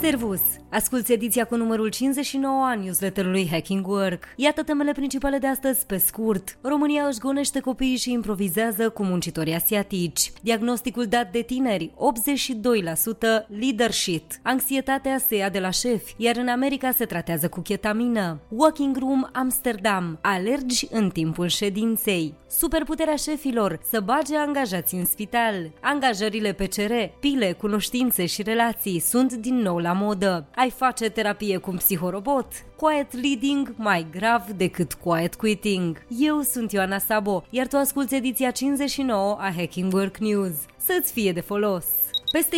Servus! Asculți ediția cu numărul 59 a newsletterului Hacking Work. Iată temele principale de astăzi pe scurt. România își gonește copiii și improvizează cu muncitorii asiatici. Diagnosticul dat de tineri, 82% leadership. Anxietatea se ia de la șef, iar în America se tratează cu chetamină. Walking Room Amsterdam. Alergi în timpul ședinței. Superputerea șefilor, să bage angajați în spital. Angajările PCR, pile, cunoștințe și relații sunt din nou la modă. Ai face terapie cu un psihorobot? Quiet leading mai grav decât quiet quitting. Eu sunt Ioana Sabo, iar tu asculti ediția 59 a Hacking Work News. Să-ți fie de folos! Peste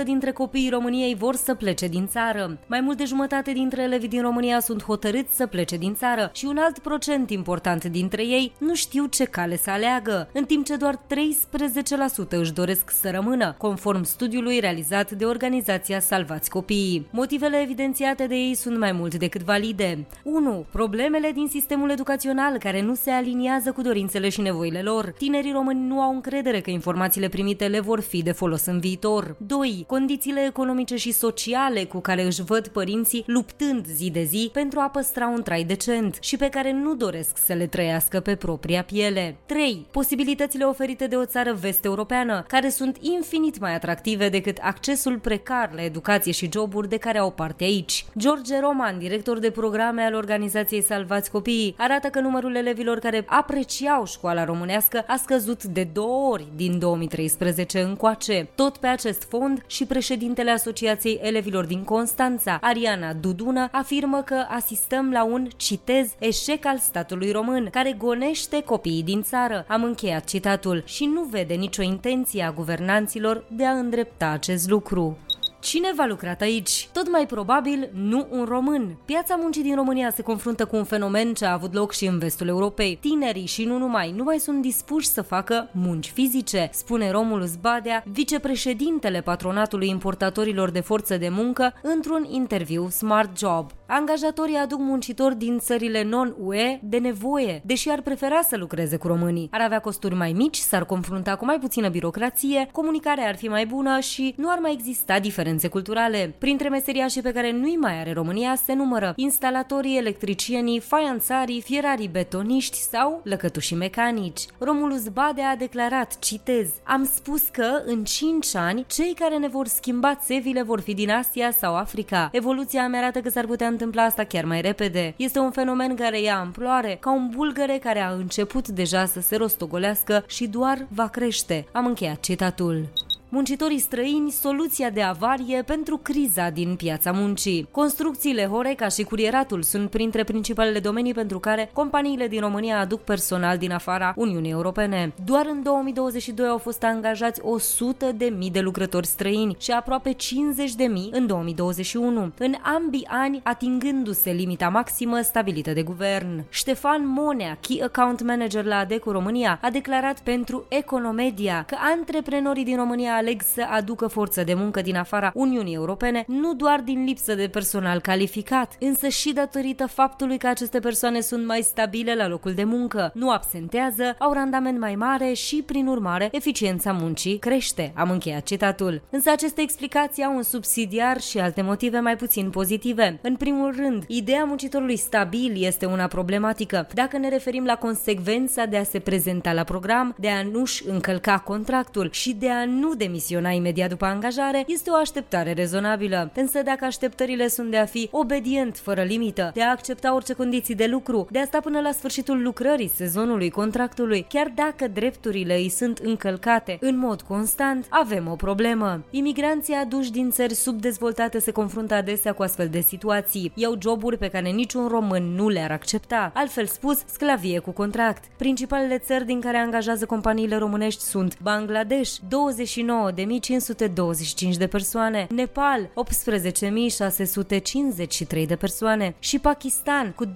50% dintre copiii României vor să plece din țară. Mai mult de jumătate dintre elevii din România sunt hotărâți să plece din țară și un alt procent important dintre ei nu știu ce cale să aleagă, în timp ce doar 13% își doresc să rămână, conform studiului realizat de organizația Salvați Copiii. Motivele evidențiate de ei sunt mai mult decât valide. 1. Problemele din sistemul educațional care nu se aliniază cu dorințele și nevoile lor. Tinerii români nu au încredere că informațiile primite le vor fi de folos în viitor. 2. Condițiile economice și sociale cu care își văd părinții luptând zi de zi pentru a păstra un trai decent și pe care nu doresc să le trăiască pe propria piele. 3. Posibilitățile oferite de o țară vest-europeană, care sunt infinit mai atractive decât accesul precar la educație și joburi de care au parte aici. George Roman, director de programe al organizației Salvați Copiii, arată că numărul elevilor care apreciau școala românească a scăzut de două ori din 2013 încoace. Tot tot pe acest fond și președintele Asociației Elevilor din Constanța, Ariana Dudună, afirmă că asistăm la un, citez, eșec al statului român, care gonește copiii din țară. Am încheiat citatul și nu vede nicio intenție a guvernanților de a îndrepta acest lucru. Cine va lucrat aici? Tot mai probabil nu un român. Piața muncii din România se confruntă cu un fenomen ce a avut loc și în vestul Europei. Tinerii și nu numai, nu mai sunt dispuși să facă munci fizice, spune Romulus Badea, vicepreședintele patronatului importatorilor de forță de muncă, într-un interviu Smart Job. Angajatorii aduc muncitori din țările non-UE de nevoie, deși ar prefera să lucreze cu românii. Ar avea costuri mai mici, s-ar confrunta cu mai puțină birocrație, comunicarea ar fi mai bună și nu ar mai exista diferențe culturale. Printre meseriașii pe care nu-i mai are România se numără instalatorii, electricienii, faianțarii, fierarii betoniști sau lăcătușii mecanici. Romulus Bade a declarat, citez, Am spus că în 5 ani cei care ne vor schimba țevile vor fi din Asia sau Africa. Evoluția mi arată că s-ar putea întâmpla asta chiar mai repede. Este un fenomen care ia amploare, ca un bulgăre care a început deja să se rostogolească și doar va crește. Am încheiat citatul muncitorii străini soluția de avarie pentru criza din piața muncii. Construcțiile Horeca și curieratul sunt printre principalele domenii pentru care companiile din România aduc personal din afara Uniunii Europene. Doar în 2022 au fost angajați 100 de mii de lucrători străini și aproape 50 de mii în 2021, în ambii ani atingându-se limita maximă stabilită de guvern. Ștefan Monea, Key Account Manager la ADECU România, a declarat pentru Economedia că antreprenorii din România aleg să aducă forță de muncă din afara Uniunii Europene, nu doar din lipsă de personal calificat, însă și datorită faptului că aceste persoane sunt mai stabile la locul de muncă, nu absentează, au randament mai mare și, prin urmare, eficiența muncii crește. Am încheiat citatul. Însă aceste explicații au un subsidiar și alte motive mai puțin pozitive. În primul rând, ideea muncitorului stabil este una problematică. Dacă ne referim la consecvența de a se prezenta la program, de a nu-și încălca contractul și de a nu de demisiona imediat după angajare este o așteptare rezonabilă. Însă dacă așteptările sunt de a fi obedient fără limită, de a accepta orice condiții de lucru, de a sta până la sfârșitul lucrării sezonului contractului, chiar dacă drepturile îi sunt încălcate în mod constant, avem o problemă. Imigranții aduși din țări subdezvoltate se confruntă adesea cu astfel de situații. Iau joburi pe care niciun român nu le-ar accepta. Altfel spus, sclavie cu contract. Principalele țări din care angajează companiile românești sunt Bangladesh, 29 9.525 de persoane, Nepal 18.653 de persoane și Pakistan cu 12.373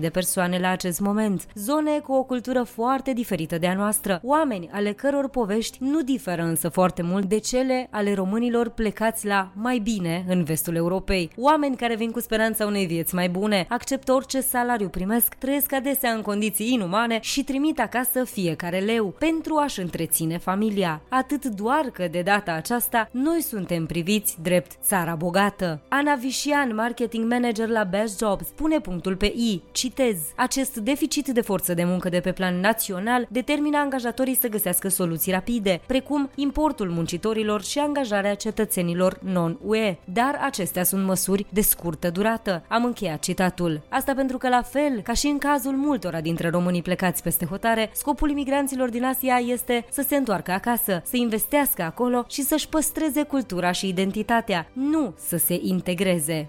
de persoane la acest moment. Zone cu o cultură foarte diferită de a noastră, oameni ale căror povești nu diferă însă foarte mult de cele ale românilor plecați la mai bine în vestul Europei. Oameni care vin cu speranța unei vieți mai bune, acceptă orice salariu primesc, trăiesc adesea în condiții inumane și trimit acasă fiecare leu pentru a-și întreține familia. Atât doar că de data aceasta noi suntem priviți drept țara bogată. Ana Vișian, marketing manager la Best Jobs, pune punctul pe I. Citez. Acest deficit de forță de muncă de pe plan național determină angajatorii să găsească soluții rapide, precum importul muncitorilor și angajarea cetățenilor non-UE. Dar acestea sunt măsuri de scurtă durată. Am încheiat citatul. Asta pentru că, la fel ca și în cazul multora dintre românii plecați peste hotare, scopul imigranților din Asia este să se întoarcă acasă, să investească acolo și să-și păstreze cultura și identitatea, nu să se integreze.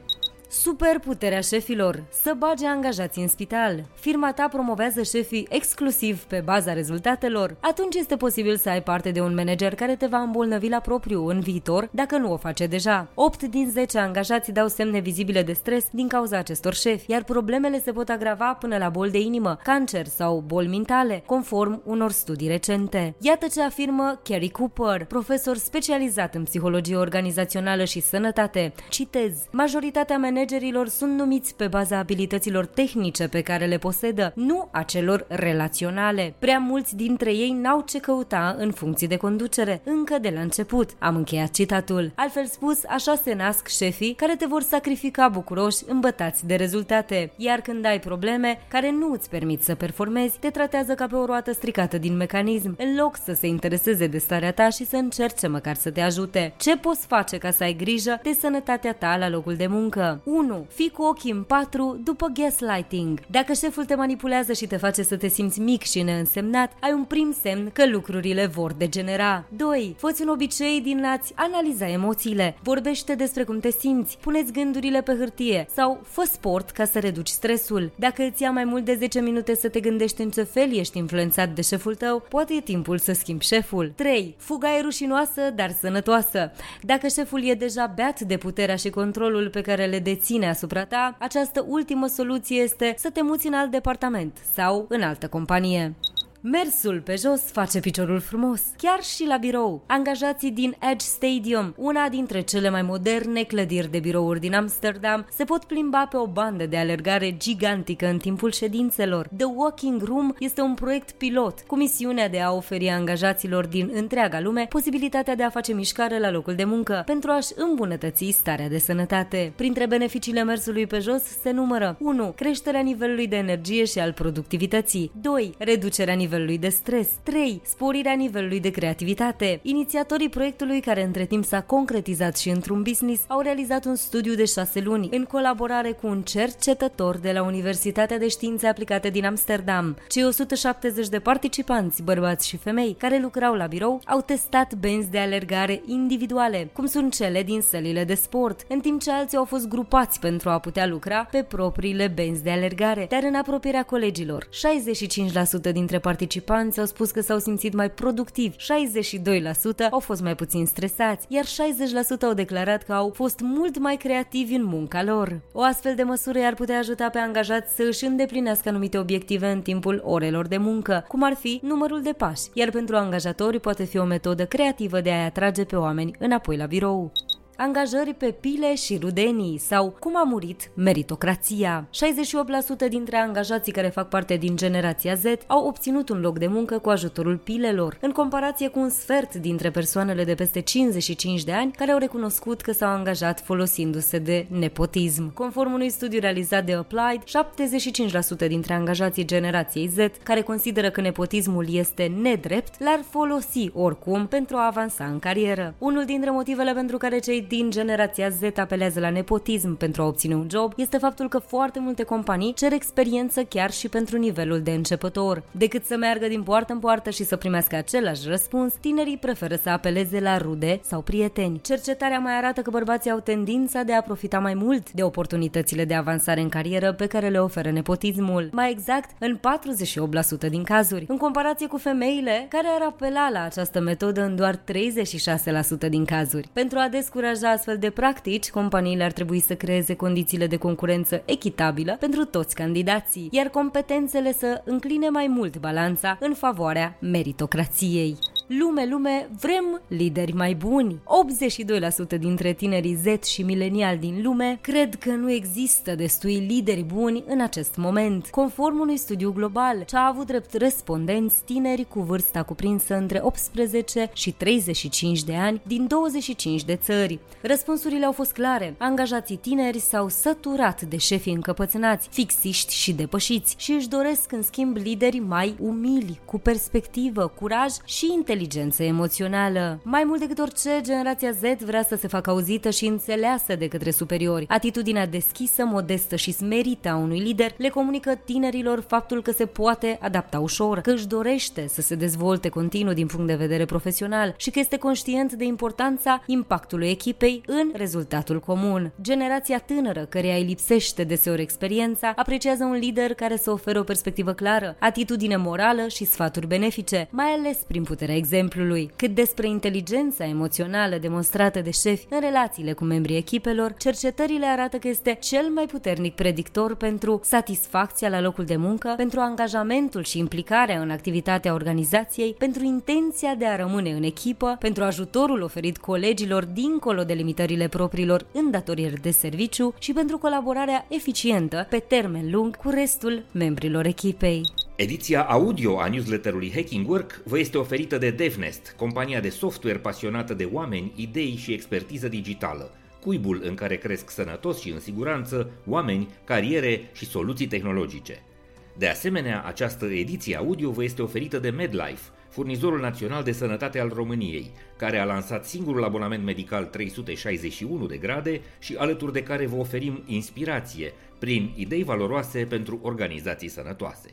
Superputerea șefilor, să bage angajați în spital. Firma ta promovează șefii exclusiv pe baza rezultatelor. Atunci este posibil să ai parte de un manager care te va îmbolnăvi la propriu în viitor dacă nu o face deja. 8 din 10 angajați dau semne vizibile de stres din cauza acestor șefi, iar problemele se pot agrava până la boli de inimă, cancer sau boli mentale, conform unor studii recente. Iată ce afirmă Kerry Cooper, profesor specializat în psihologie organizațională și sănătate. Citez, majoritatea managerilor managerilor sunt numiți pe baza abilităților tehnice pe care le posedă, nu a celor relaționale. Prea mulți dintre ei n-au ce căuta în funcții de conducere, încă de la început. Am încheiat citatul. Altfel spus, așa se nasc șefii care te vor sacrifica bucuroși, îmbătați de rezultate. Iar când ai probleme care nu îți permit să performezi, te tratează ca pe o roată stricată din mecanism, în loc să se intereseze de starea ta și să încerce măcar să te ajute. Ce poți face ca să ai grijă de sănătatea ta la locul de muncă? 1. Fii cu ochii în 4 după gaslighting. Dacă șeful te manipulează și te face să te simți mic și neînsemnat, ai un prim semn că lucrurile vor degenera. 2. Făți un obicei din a-ți analiza emoțiile. Vorbește despre cum te simți, puneți gândurile pe hârtie sau fă sport ca să reduci stresul. Dacă îți ia mai mult de 10 minute să te gândești în ce fel ești influențat de șeful tău, poate e timpul să schimbi șeful. 3. Fuga e rușinoasă, dar sănătoasă. Dacă șeful e deja beat de puterea și controlul pe care le deține asupra ta, această ultimă soluție este să te muți în alt departament sau în altă companie. Mersul pe jos face piciorul frumos, chiar și la birou. Angajații din Edge Stadium, una dintre cele mai moderne clădiri de birouri din Amsterdam, se pot plimba pe o bandă de alergare gigantică în timpul ședințelor. The Walking Room este un proiect pilot cu misiunea de a oferi angajaților din întreaga lume posibilitatea de a face mișcare la locul de muncă pentru a-și îmbunătăți starea de sănătate. Printre beneficiile mersului pe jos se numără 1. Creșterea nivelului de energie și al productivității 2. Reducerea nivelului nivelului de stres. 3. Sporirea nivelului de creativitate. Inițiatorii proiectului, care între timp s-a concretizat și într-un business, au realizat un studiu de șase luni în colaborare cu un cercetător de la Universitatea de Științe Aplicate din Amsterdam. Cei 170 de participanți, bărbați și femei, care lucrau la birou, au testat benzi de alergare individuale, cum sunt cele din sălile de sport, în timp ce alții au fost grupați pentru a putea lucra pe propriile benzi de alergare, dar în apropierea colegilor. 65% dintre participanți participanți au spus că s-au simțit mai productivi, 62% au fost mai puțin stresați, iar 60% au declarat că au fost mult mai creativi în munca lor. O astfel de măsură ar putea ajuta pe angajați să își îndeplinească anumite obiective în timpul orelor de muncă, cum ar fi numărul de pași, iar pentru angajatori poate fi o metodă creativă de a-i atrage pe oameni înapoi la birou angajări pe pile și rudenii sau cum a murit meritocrația. 68% dintre angajații care fac parte din generația Z au obținut un loc de muncă cu ajutorul pilelor, în comparație cu un sfert dintre persoanele de peste 55 de ani care au recunoscut că s-au angajat folosindu-se de nepotism. Conform unui studiu realizat de Applied, 75% dintre angajații generației Z care consideră că nepotismul este nedrept l-ar folosi oricum pentru a avansa în carieră. Unul dintre motivele pentru care cei din generația Z apelează la nepotism pentru a obține un job este faptul că foarte multe companii cer experiență chiar și pentru nivelul de începător. Decât să meargă din poartă în poartă și să primească același răspuns, tinerii preferă să apeleze la rude sau prieteni. Cercetarea mai arată că bărbații au tendința de a profita mai mult de oportunitățile de avansare în carieră pe care le oferă nepotismul. Mai exact, în 48% din cazuri, în comparație cu femeile care ar apela la această metodă în doar 36% din cazuri. Pentru a descuraja încuraja astfel de practici, companiile ar trebui să creeze condițiile de concurență echitabilă pentru toți candidații, iar competențele să încline mai mult balanța în favoarea meritocrației. Lume, lume, vrem lideri mai buni. 82% dintre tinerii Z și mileniali din lume cred că nu există destui lideri buni în acest moment. Conform unui studiu global, ce a avut drept respondenți tineri cu vârsta cuprinsă între 18 și 35 de ani din 25 de țări. Răspunsurile au fost clare. Angajații tineri s-au săturat de șefii încăpățânați, fixiști și depășiți și își doresc în schimb lideri mai umili, cu perspectivă, curaj și inteligență emoțională. Mai mult decât orice, generația Z vrea să se facă auzită și înțeleasă de către superiori. Atitudinea deschisă, modestă și smerită a unui lider le comunică tinerilor faptul că se poate adapta ușor, că își dorește să se dezvolte continuu din punct de vedere profesional și că este conștient de importanța impactului echipei în rezultatul comun. Generația tânără, care îi lipsește deseori experiența, apreciază un lider care să ofere o perspectivă clară, atitudine morală și sfaturi benefice, mai ales prin puterea exemplului. Cât despre inteligența emoțională demonstrată de șefi în relațiile cu membrii echipelor, cercetările arată că este cel mai puternic predictor pentru satisfacția la locul de muncă, pentru angajamentul și implicarea în activitatea organizației, pentru intenția de a rămâne în echipă, pentru ajutorul oferit colegilor dincolo de limitările propriilor îndatorieri de serviciu și pentru colaborarea eficientă pe termen lung cu restul membrilor echipei. Ediția audio a newsletterului Hacking Work vă este oferită de DevNest, compania de software pasionată de oameni, idei și expertiză digitală, cuibul în care cresc sănătos și în siguranță oameni, cariere și soluții tehnologice. De asemenea, această ediție audio vă este oferită de MedLife, furnizorul național de sănătate al României, care a lansat singurul abonament medical 361 de grade și alături de care vă oferim inspirație prin idei valoroase pentru organizații sănătoase.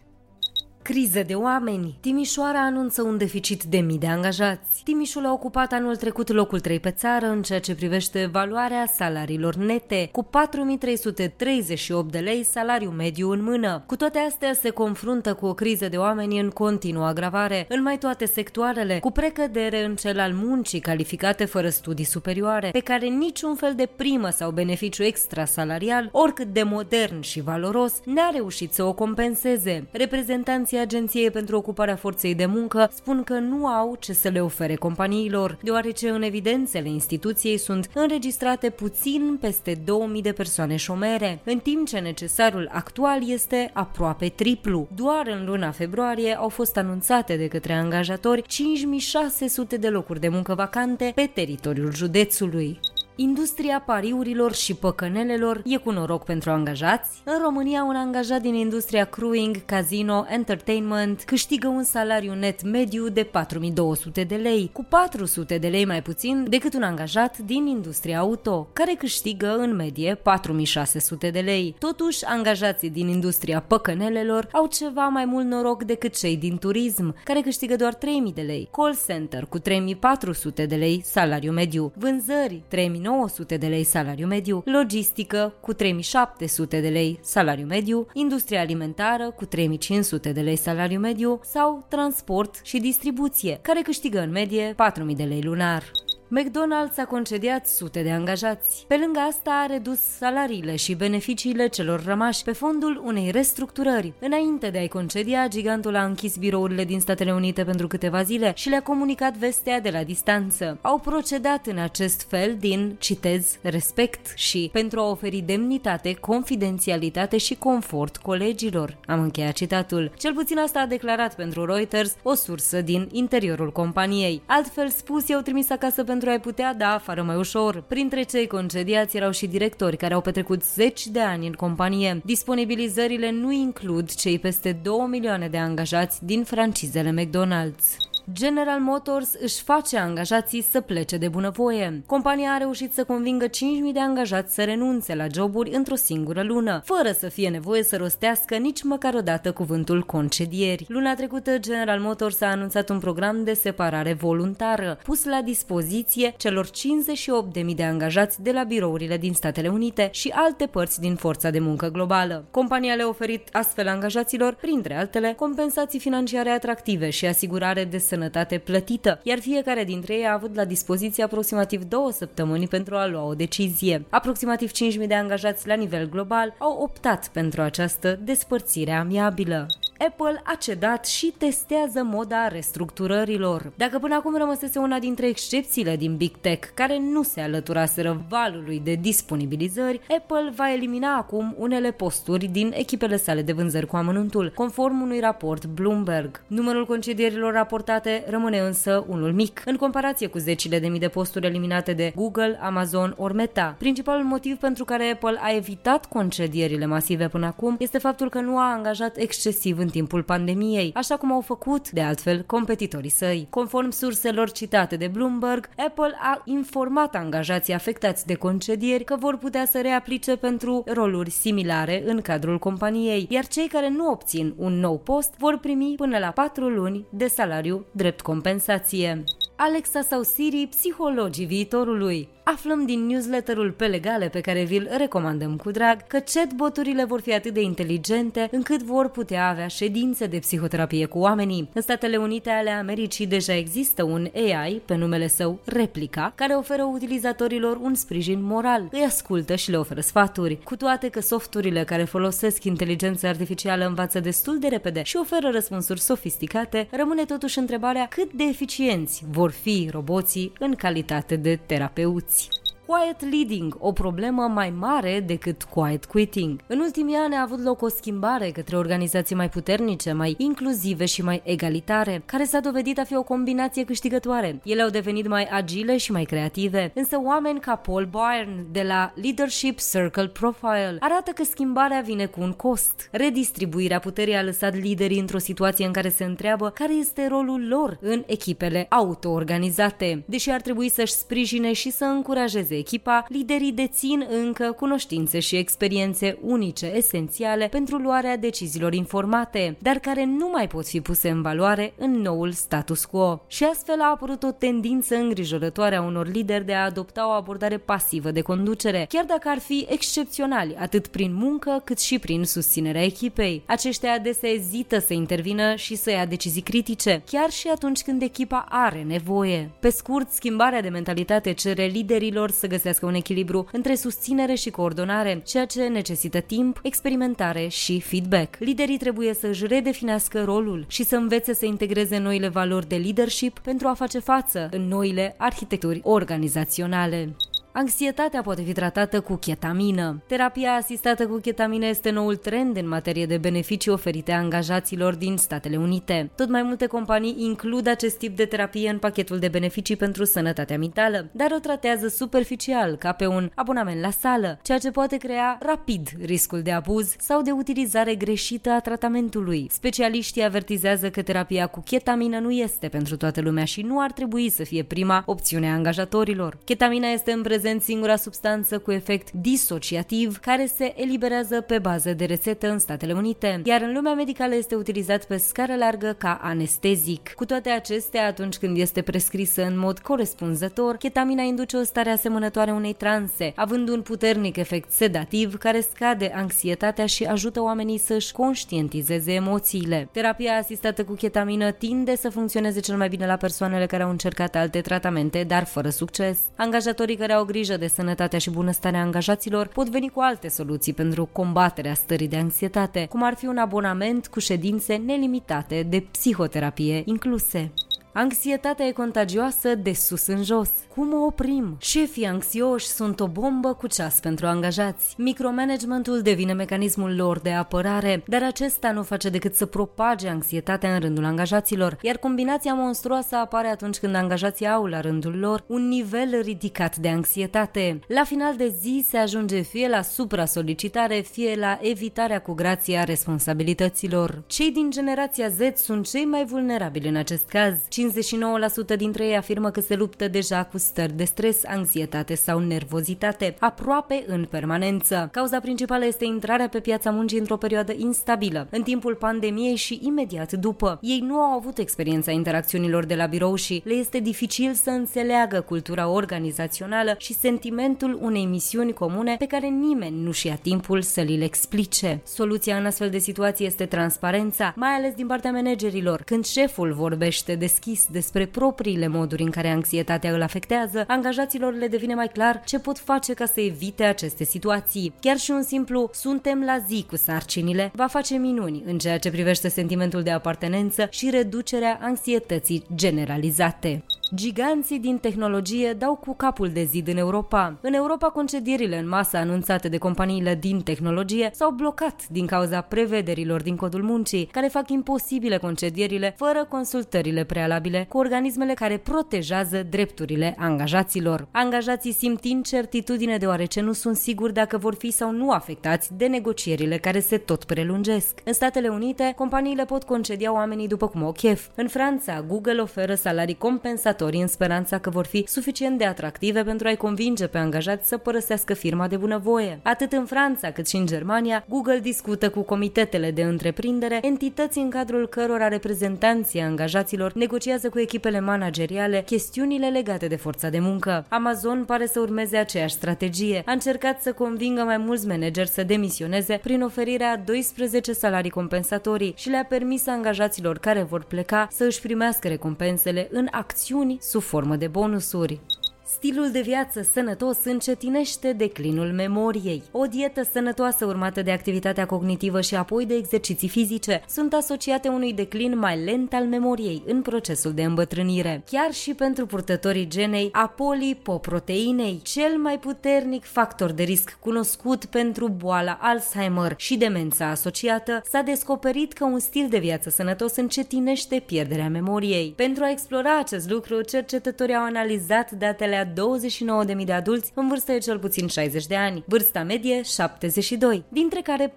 Crize de oameni. Timișoara anunță un deficit de mii de angajați. Timișul a ocupat anul trecut locul 3 pe țară în ceea ce privește valoarea salariilor nete, cu 4338 de lei salariu mediu în mână. Cu toate astea se confruntă cu o criză de oameni în continuă agravare, în mai toate sectoarele, cu precădere în cel al muncii calificate fără studii superioare, pe care niciun fel de primă sau beneficiu extra salarial, oricât de modern și valoros, n-a reușit să o compenseze. Reprezentanții Reprezentanții Agenției pentru Ocuparea Forței de Muncă spun că nu au ce să le ofere companiilor, deoarece în evidențele instituției sunt înregistrate puțin peste 2000 de persoane șomere, în timp ce necesarul actual este aproape triplu. Doar în luna februarie au fost anunțate de către angajatori 5600 de locuri de muncă vacante pe teritoriul județului. Industria pariurilor și păcănelelor e cu noroc pentru angajați. În România, un angajat din industria crewing, casino, entertainment câștigă un salariu net mediu de 4200 de lei, cu 400 de lei mai puțin decât un angajat din industria auto, care câștigă în medie 4600 de lei. Totuși, angajații din industria păcănelelor au ceva mai mult noroc decât cei din turism, care câștigă doar 3000 de lei, call center cu 3400 de lei salariu mediu, vânzări 3000 3900 de lei salariu mediu, logistică cu 3700 de lei salariu mediu, industria alimentară cu 3500 de lei salariu mediu sau transport și distribuție, care câștigă în medie 4000 de lei lunar. McDonald's a concediat sute de angajați. Pe lângă asta a redus salariile și beneficiile celor rămași pe fondul unei restructurări. Înainte de a-i concedia, gigantul a închis birourile din Statele Unite pentru câteva zile și le-a comunicat vestea de la distanță. Au procedat în acest fel din, citez, respect și pentru a oferi demnitate, confidențialitate și confort colegilor. Am încheiat citatul. Cel puțin asta a declarat pentru Reuters o sursă din interiorul companiei. Altfel spus, i-au trimis acasă pentru pentru a-i putea da afară mai ușor. Printre cei concediați erau și directori care au petrecut zeci de ani în companie. Disponibilizările nu includ cei peste 2 milioane de angajați din francizele McDonald's. General Motors își face angajații să plece de bunăvoie. Compania a reușit să convingă 5.000 de angajați să renunțe la joburi într-o singură lună, fără să fie nevoie să rostească nici măcar o dată cuvântul concedieri. Luna trecută, General Motors a anunțat un program de separare voluntară, pus la dispoziție celor 58.000 de angajați de la birourile din Statele Unite și alte părți din forța de muncă globală. Compania le-a oferit astfel angajaților, printre altele, compensații financiare atractive și asigurare de sănătate plătită, iar fiecare dintre ei a avut la dispoziție aproximativ două săptămâni pentru a lua o decizie. Aproximativ 5.000 de angajați la nivel global au optat pentru această despărțire amiabilă. Apple a cedat și testează moda restructurărilor. Dacă până acum rămăsese una dintre excepțiile din Big Tech care nu se alăturaseră valului de disponibilizări, Apple va elimina acum unele posturi din echipele sale de vânzări cu amănuntul, conform unui raport Bloomberg. Numărul concedierilor raportate rămâne însă unul mic, în comparație cu zecile de mii de posturi eliminate de Google, Amazon ori Meta. Principalul motiv pentru care Apple a evitat concedierile masive până acum este faptul că nu a angajat excesiv în timpul pandemiei, așa cum au făcut, de altfel, competitorii săi. Conform surselor citate de Bloomberg, Apple a informat angajații afectați de concedieri că vor putea să reaplice pentru roluri similare în cadrul companiei, iar cei care nu obțin un nou post vor primi până la 4 luni de salariu drept compensație. Alexa sau Siri, psihologii viitorului. Aflăm din newsletterul pe legale pe care vi-l recomandăm cu drag că chatboturile vor fi atât de inteligente încât vor putea avea ședințe de psihoterapie cu oamenii. În Statele Unite ale Americii deja există un AI pe numele său Replica care oferă utilizatorilor un sprijin moral, îi ascultă și le oferă sfaturi. Cu toate că softurile care folosesc inteligența artificială învață destul de repede și oferă răspunsuri sofisticate, rămâne totuși întrebarea cât de eficienți vor fi roboții în calitate de terapeuți. Quiet leading, o problemă mai mare decât quiet quitting. În ultimii ani a avut loc o schimbare către organizații mai puternice, mai inclusive și mai egalitare, care s-a dovedit a fi o combinație câștigătoare. Ele au devenit mai agile și mai creative, însă oameni ca Paul Byrne de la Leadership Circle Profile arată că schimbarea vine cu un cost. Redistribuirea puterii a lăsat liderii într-o situație în care se întreabă care este rolul lor în echipele auto-organizate, deși ar trebui să-și sprijine și să încurajeze de echipa, liderii dețin încă cunoștințe și experiențe unice esențiale pentru luarea deciziilor informate, dar care nu mai pot fi puse în valoare în noul status quo. Și astfel a apărut o tendință îngrijorătoare a unor lideri de a adopta o abordare pasivă de conducere, chiar dacă ar fi excepționali atât prin muncă cât și prin susținerea echipei. Aceștia adesea ezită să intervină și să ia decizii critice, chiar și atunci când echipa are nevoie. Pe scurt, schimbarea de mentalitate cere liderilor să să găsească un echilibru între susținere și coordonare, ceea ce necesită timp, experimentare și feedback. Liderii trebuie să își redefinească rolul și să învețe să integreze noile valori de leadership pentru a face față în noile arhitecturi organizaționale. Anxietatea poate fi tratată cu chetamină. Terapia asistată cu chetamină este noul trend în materie de beneficii oferite angajaților din Statele Unite. Tot mai multe companii includ acest tip de terapie în pachetul de beneficii pentru sănătatea mentală, dar o tratează superficial, ca pe un abonament la sală, ceea ce poate crea rapid riscul de abuz sau de utilizare greșită a tratamentului. Specialiștii avertizează că terapia cu chetamină nu este pentru toată lumea și nu ar trebui să fie prima opțiune a angajatorilor. Chetamina este în prezent prezent singura substanță cu efect disociativ care se eliberează pe bază de rețetă în Statele Unite, iar în lumea medicală este utilizat pe scară largă ca anestezic. Cu toate acestea, atunci când este prescrisă în mod corespunzător, ketamina induce o stare asemănătoare unei transe, având un puternic efect sedativ care scade anxietatea și ajută oamenii să-și conștientizeze emoțiile. Terapia asistată cu ketamină tinde să funcționeze cel mai bine la persoanele care au încercat alte tratamente, dar fără succes. Angajatorii care au grijă de sănătatea și bunăstarea angajaților pot veni cu alte soluții pentru combaterea stării de anxietate, cum ar fi un abonament cu ședințe nelimitate de psihoterapie incluse. Anxietatea e contagioasă de sus în jos. Cum o oprim? Șefii anxioși sunt o bombă cu ceas pentru angajați. Micromanagementul devine mecanismul lor de apărare, dar acesta nu face decât să propage anxietatea în rândul angajaților, iar combinația monstruoasă apare atunci când angajații au la rândul lor un nivel ridicat de anxietate. La final de zi se ajunge fie la supra-solicitare, fie la evitarea cu grație a responsabilităților. Cei din generația Z sunt cei mai vulnerabili în acest caz. 59% dintre ei afirmă că se luptă deja cu stări de stres, anxietate sau nervozitate, aproape în permanență. Cauza principală este intrarea pe piața muncii într-o perioadă instabilă, în timpul pandemiei și imediat după. Ei nu au avut experiența interacțiunilor de la birou și le este dificil să înțeleagă cultura organizațională și sentimentul unei misiuni comune pe care nimeni nu și ia timpul să li le explice. Soluția în astfel de situații este transparența, mai ales din partea managerilor. Când șeful vorbește deschis deschis despre propriile moduri în care anxietatea îl afectează, angajaților le devine mai clar ce pot face ca să evite aceste situații. Chiar și un simplu suntem la zi cu sarcinile va face minuni în ceea ce privește sentimentul de apartenență și reducerea anxietății generalizate. Giganții din tehnologie dau cu capul de zid în Europa. În Europa, concedierile în masă anunțate de companiile din tehnologie s-au blocat din cauza prevederilor din codul muncii, care fac imposibile concedierile fără consultările prealabile cu organismele care protejează drepturile angajaților. Angajații simt incertitudine deoarece nu sunt siguri dacă vor fi sau nu afectați de negocierile care se tot prelungesc. În Statele Unite, companiile pot concedia oamenii după cum o chef. În Franța, Google oferă salarii compensatorii angajatorii în speranța că vor fi suficient de atractive pentru a-i convinge pe angajați să părăsească firma de bunăvoie. Atât în Franța cât și în Germania, Google discută cu comitetele de întreprindere, entități în cadrul cărora reprezentanții angajaților negociază cu echipele manageriale chestiunile legate de forța de muncă. Amazon pare să urmeze aceeași strategie. A încercat să convingă mai mulți manageri să demisioneze prin oferirea 12 salarii compensatorii și le-a permis angajaților care vor pleca să își primească recompensele în acțiuni sub formă de bonusuri. Stilul de viață sănătos încetinește declinul memoriei. O dietă sănătoasă urmată de activitatea cognitivă și apoi de exerciții fizice sunt asociate unui declin mai lent al memoriei în procesul de îmbătrânire. Chiar și pentru purtătorii genei apolipoproteinei, cel mai puternic factor de risc cunoscut pentru boala Alzheimer și demența asociată, s-a descoperit că un stil de viață sănătos încetinește pierderea memoriei. Pentru a explora acest lucru, cercetătorii au analizat datele 29.000 de adulți în vârstă de cel puțin 60 de ani, vârsta medie 72, dintre care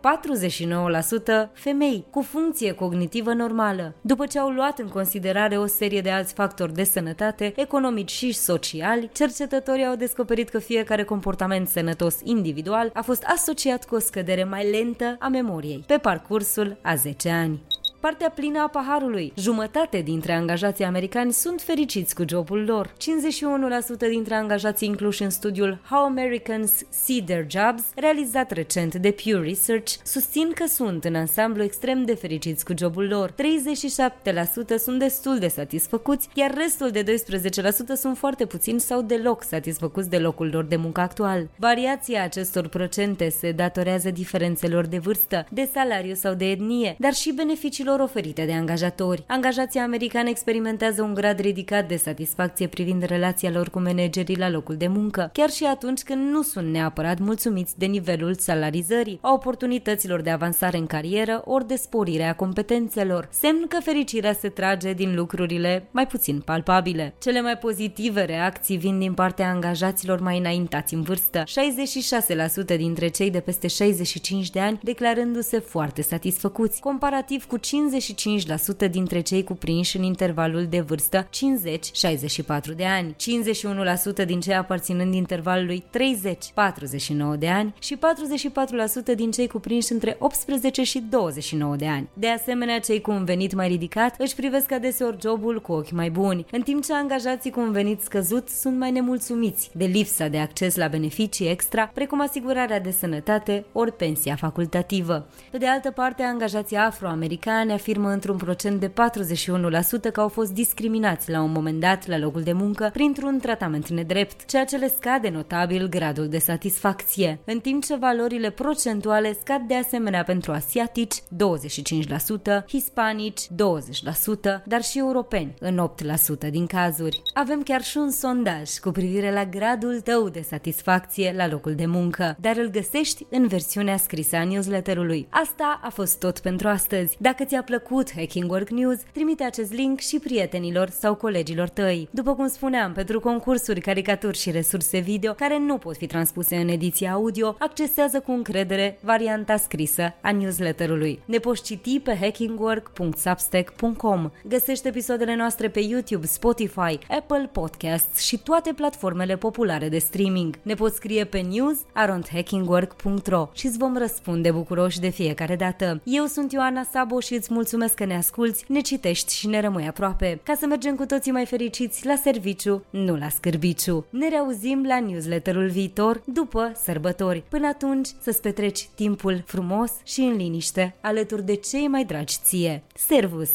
49% femei cu funcție cognitivă normală. După ce au luat în considerare o serie de alți factori de sănătate, economici și sociali, cercetătorii au descoperit că fiecare comportament sănătos individual a fost asociat cu o scădere mai lentă a memoriei pe parcursul a 10 ani partea plină a paharului. Jumătate dintre angajații americani sunt fericiți cu jobul lor. 51% dintre angajații incluși în studiul How Americans See Their Jobs, realizat recent de Pew Research, susțin că sunt în ansamblu extrem de fericiți cu jobul lor. 37% sunt destul de satisfăcuți, iar restul de 12% sunt foarte puțini sau deloc satisfăcuți de locul lor de muncă actual. Variația acestor procente se datorează diferențelor de vârstă, de salariu sau de etnie, dar și beneficiilor serviciilor oferite de angajatori. Angajații americani experimentează un grad ridicat de satisfacție privind relația lor cu managerii la locul de muncă, chiar și atunci când nu sunt neapărat mulțumiți de nivelul salarizării, a oportunităților de avansare în carieră ori de sporire a competențelor, semn că fericirea se trage din lucrurile mai puțin palpabile. Cele mai pozitive reacții vin din partea angajaților mai înaintați în vârstă, 66% dintre cei de peste 65 de ani declarându-se foarte satisfăcuți, comparativ cu 55% dintre cei cuprinși în intervalul de vârstă 50-64 de ani, 51% din cei aparținând intervalului 30-49 de ani și 44% din cei cuprinși între 18 și 29 de ani. De asemenea, cei cu un venit mai ridicat își privesc adeseori jobul cu ochi mai buni, în timp ce angajații cu un venit scăzut sunt mai nemulțumiți de lipsa de acces la beneficii extra, precum asigurarea de sănătate ori pensia facultativă. Pe de altă parte, angajații afroamericani ne afirmă într-un procent de 41% că au fost discriminați la un moment dat la locul de muncă printr-un tratament nedrept, ceea ce le scade notabil gradul de satisfacție, în timp ce valorile procentuale scad de asemenea pentru asiatici 25%, hispanici 20%, dar și europeni în 8% din cazuri. Avem chiar și un sondaj cu privire la gradul tău de satisfacție la locul de muncă, dar îl găsești în versiunea scrisă a newsletterului. Asta a fost tot pentru astăzi. Dacă ți-a plăcut Hacking Work News, trimite acest link și prietenilor sau colegilor tăi. După cum spuneam, pentru concursuri, caricaturi și resurse video care nu pot fi transpuse în ediția audio, accesează cu încredere varianta scrisă a newsletterului. Ne poți citi pe hackingwork.substack.com. Găsește episoadele noastre pe YouTube, Spotify, Apple Podcasts și toate platformele populare de streaming. Ne poți scrie pe news.hackingwork.ro și îți vom răspunde bucuroși de fiecare dată. Eu sunt Ioana Sabo și îți mulțumesc că ne asculți, ne citești și ne rămâi aproape, ca să mergem cu toții mai fericiți la serviciu, nu la scârbiciu. Ne reauzim la newsletterul viitor după sărbători. Până atunci, să-ți petreci timpul frumos și în liniște, alături de cei mai dragi ție. Servus!